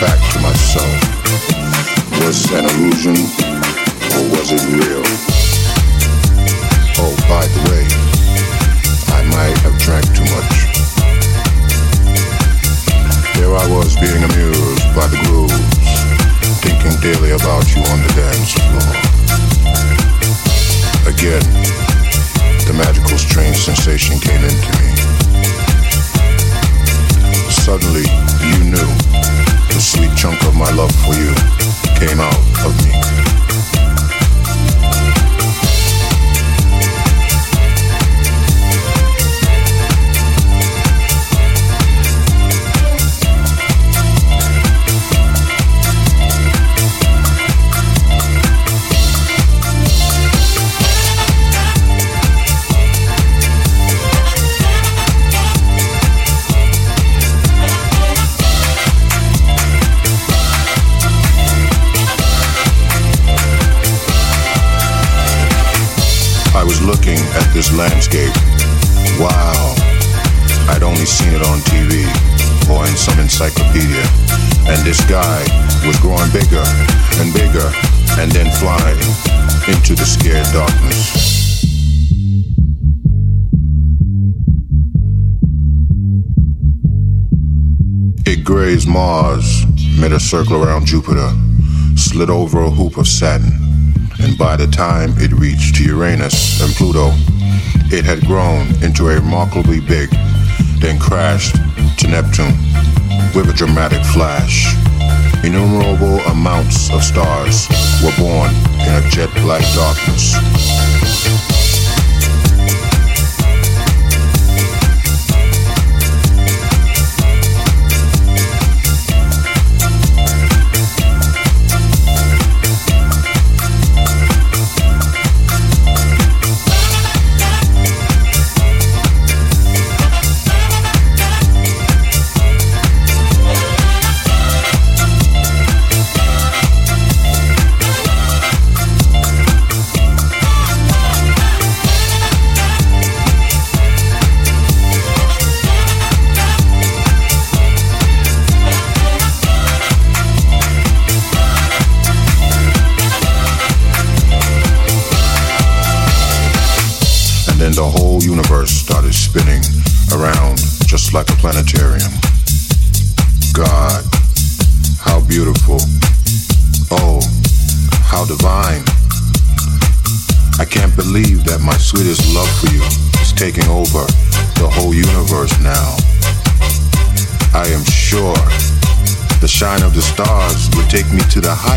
back to myself. Was it an illusion or was it real? Oh, by the way, I might have drank too much. There I was being amused by the grooves, thinking daily about you on the dance floor. Again, the magical strange sensation came into me. Suddenly, you knew the sweet chunk of my love for you came out of me. This landscape. Wow. I'd only seen it on TV or in some encyclopedia. And this guy was growing bigger and bigger and then flying into the scared darkness. It grazed Mars, made a circle around Jupiter, slid over a hoop of Saturn, and by the time it reached Uranus and Pluto, it had grown into a remarkably big, then crashed to Neptune with a dramatic flash. Innumerable amounts of stars were born in a jet black darkness. To the height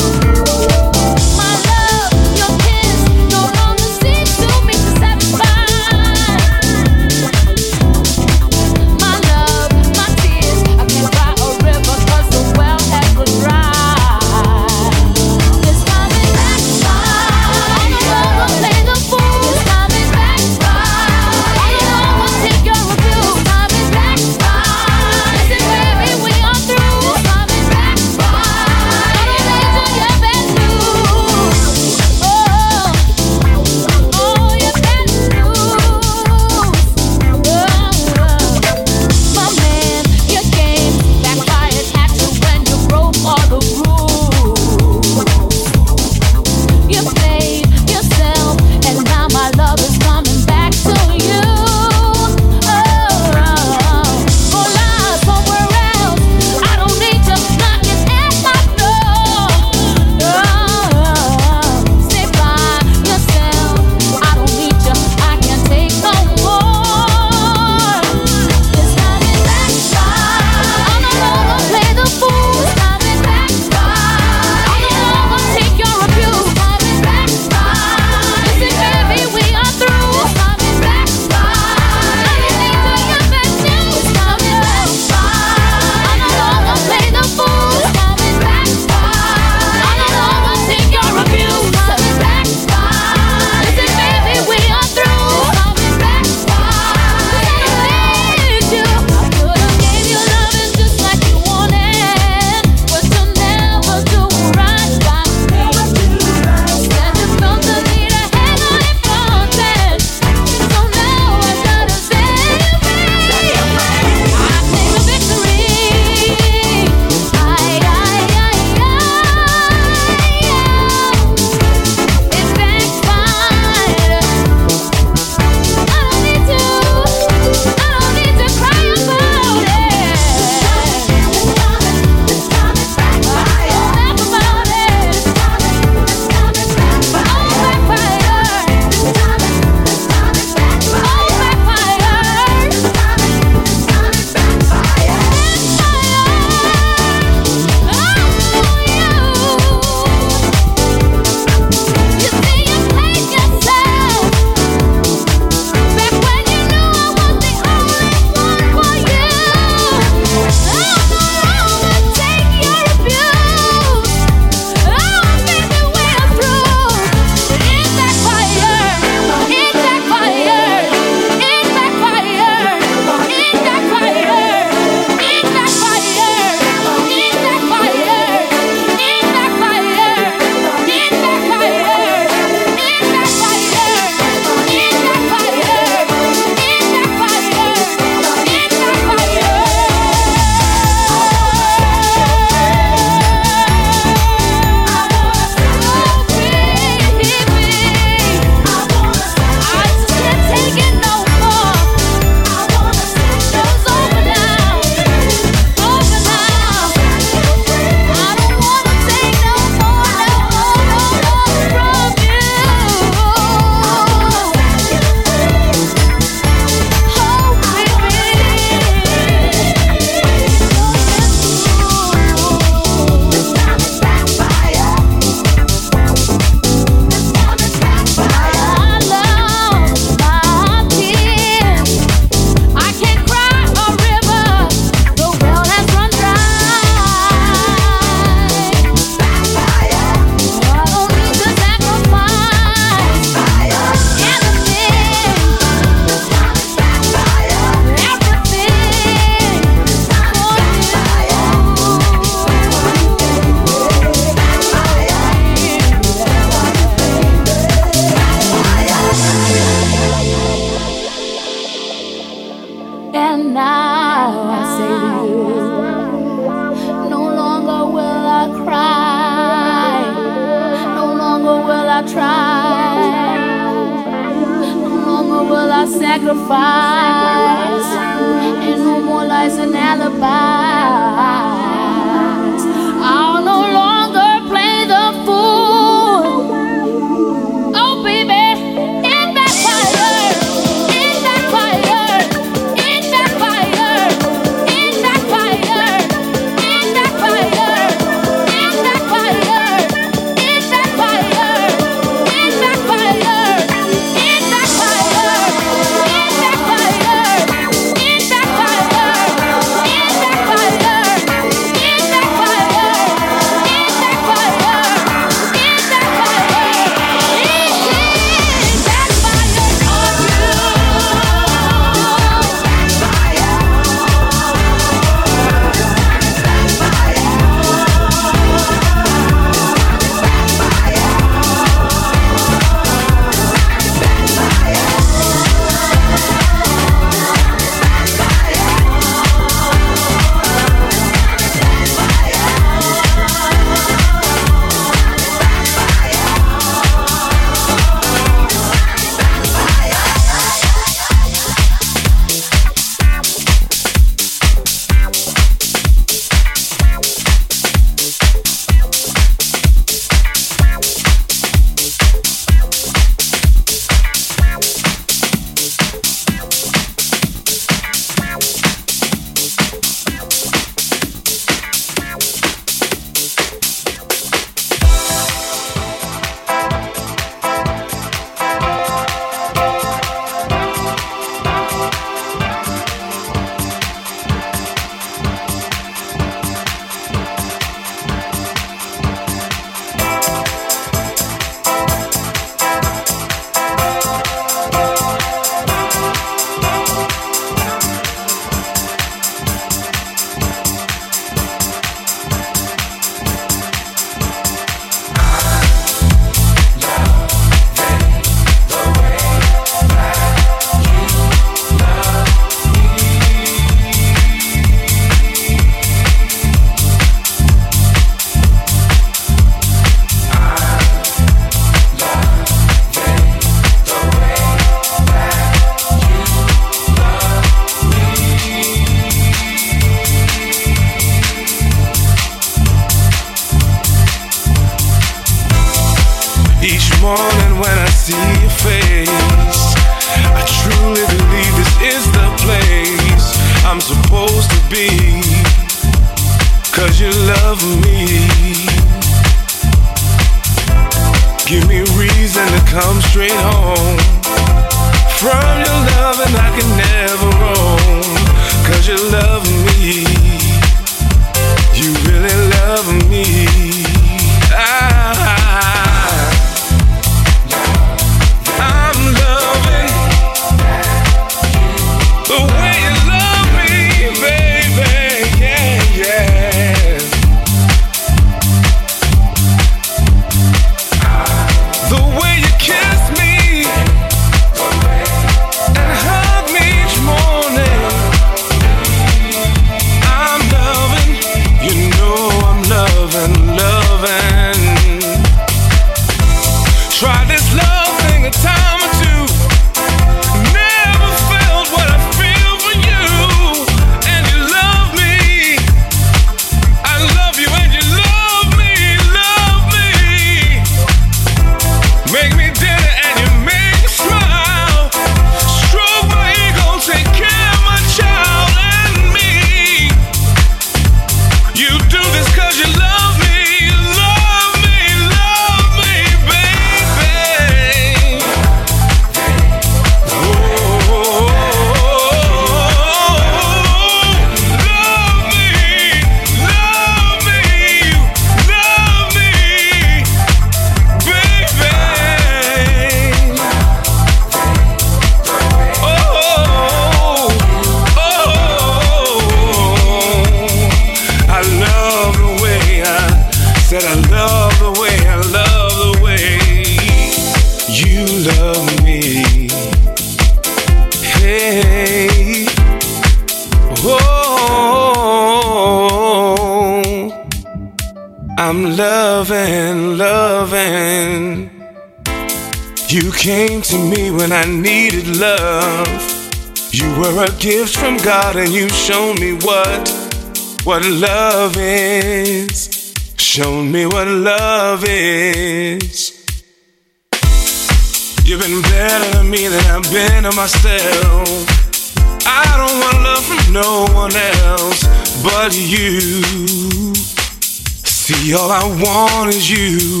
See, all I want is you.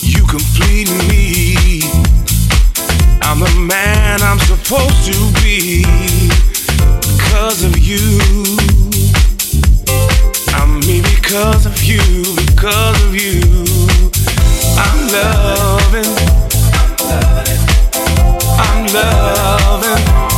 You complete me. I'm the man I'm supposed to be because of you. I'm me because of you, because of you. I'm loving. I'm loving. Every